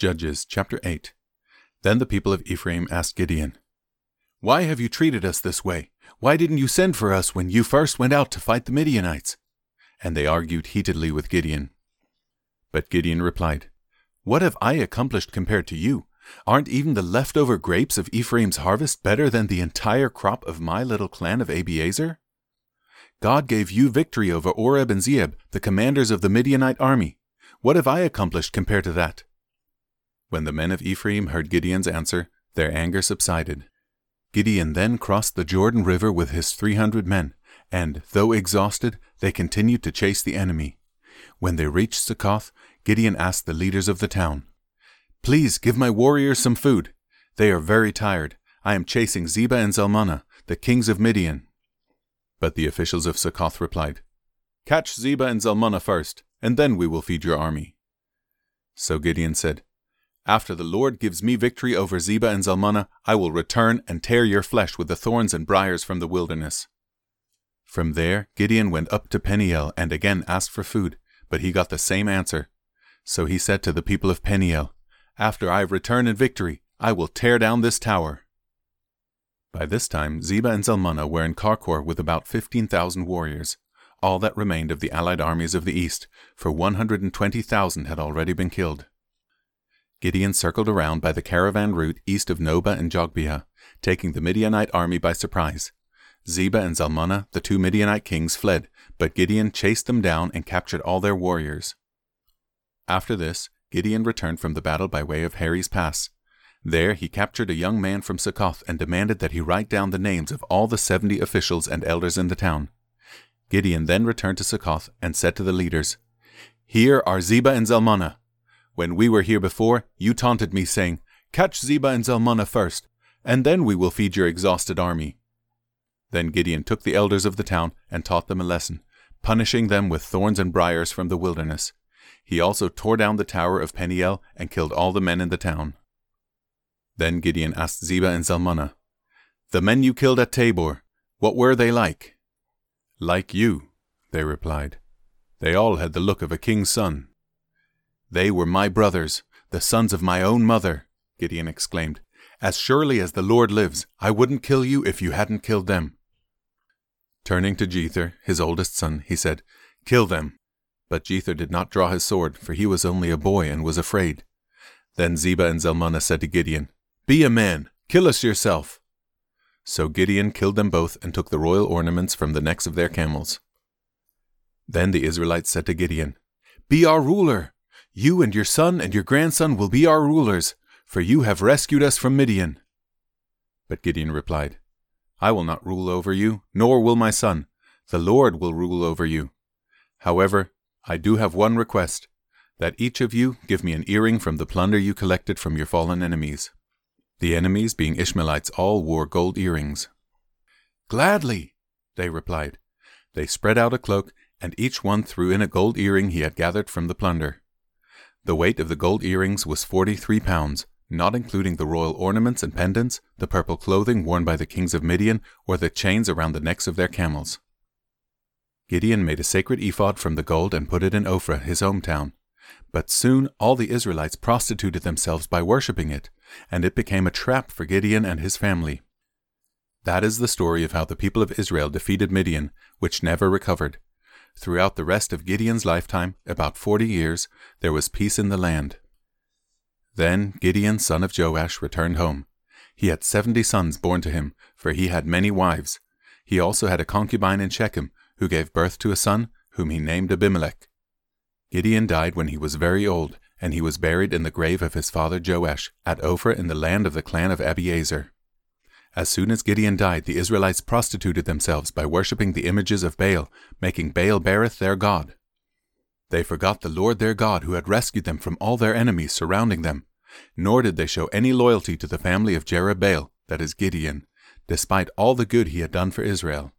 Judges chapter 8 Then the people of Ephraim asked Gideon, Why have you treated us this way? Why didn't you send for us when you first went out to fight the Midianites? And they argued heatedly with Gideon. But Gideon replied, What have I accomplished compared to you? Aren't even the leftover grapes of Ephraim's harvest better than the entire crop of my little clan of Abiezer? God gave you victory over Oreb and Zeeb, the commanders of the Midianite army. What have I accomplished compared to that? When the men of Ephraim heard Gideon's answer, their anger subsided. Gideon then crossed the Jordan River with his three hundred men, and, though exhausted, they continued to chase the enemy. When they reached Succoth, Gideon asked the leaders of the town, Please give my warriors some food. They are very tired. I am chasing Zebah and Zalmunna, the kings of Midian. But the officials of Succoth replied, Catch Zebah and Zalmunna first, and then we will feed your army. So Gideon said, After the Lord gives me victory over Zebah and Zalmunna, I will return and tear your flesh with the thorns and briers from the wilderness. From there, Gideon went up to Peniel and again asked for food, but he got the same answer. So he said to the people of Peniel, After I return in victory, I will tear down this tower. By this time, Zebah and Zalmunna were in Karkor with about 15,000 warriors, all that remained of the allied armies of the east, for 120,000 had already been killed. Gideon circled around by the caravan route east of Nobah and Jogbehah, taking the Midianite army by surprise. Zebah and Zalmunna, the two Midianite kings, fled, but Gideon chased them down and captured all their warriors. After this, Gideon returned from the battle by way of Heres Pass. There he captured a young man from Succoth and demanded that he write down the names of all the seventy officials and elders in the town. Gideon then returned to Succoth and said to the leaders, Here are Zebah and Zalmunna. When we were here before, you taunted me, saying, Catch Zebah and Zalmunna first, and then we will feed your exhausted army. Then Gideon took the elders of the town and taught them a lesson, punishing them with thorns and briers from the wilderness. He also tore down the tower of Peniel and killed all the men in the town. Then Gideon asked Zebah and Zalmunna, The men you killed at Tabor, what were they like? Like you, they replied. They all had the look of a king's son. They were my brothers, the sons of my own mother, Gideon exclaimed. As surely as the Lord lives, I wouldn't kill you if you hadn't killed them. Turning to Jether, his oldest son, he said, Kill them. But Jether did not draw his sword, for he was only a boy and was afraid. Then Zebah and Zalmunna said to Gideon, Be a man, kill us yourself. So Gideon killed them both and took the royal ornaments from the necks of their camels. Then the Israelites said to Gideon, Be our ruler. You and your son and your grandson will be our rulers, for you have rescued us from Midian. But Gideon replied, I will not rule over you, nor will my son. The Lord will rule over you. However, I do have one request that each of you give me an earring from the plunder you collected from your fallen enemies. The enemies, being Ishmaelites, all wore gold earrings. Gladly, they replied. They spread out a cloak, and each one threw in a gold earring he had gathered from the plunder. The weight of the gold earrings was forty three pounds, not including the royal ornaments and pendants, the purple clothing worn by the kings of Midian, or the chains around the necks of their camels. Gideon made a sacred ephod from the gold and put it in Ophrah, his hometown. But soon all the Israelites prostituted themselves by worshipping it, and it became a trap for Gideon and his family. That is the story of how the people of Israel defeated Midian, which never recovered. Throughout the rest of Gideon's lifetime, about forty years, there was peace in the land. Then Gideon, son of Joash, returned home. He had seventy sons born to him, for he had many wives. He also had a concubine in Shechem, who gave birth to a son, whom he named Abimelech. Gideon died when he was very old, and he was buried in the grave of his father Joash at Ophrah in the land of the clan of Abiezer. As soon as Gideon died, the Israelites prostituted themselves by worshipping the images of Baal, making Baal Berith their god. They forgot the Lord their God who had rescued them from all their enemies surrounding them, nor did they show any loyalty to the family of Jerubbaal, that is Gideon, despite all the good he had done for Israel.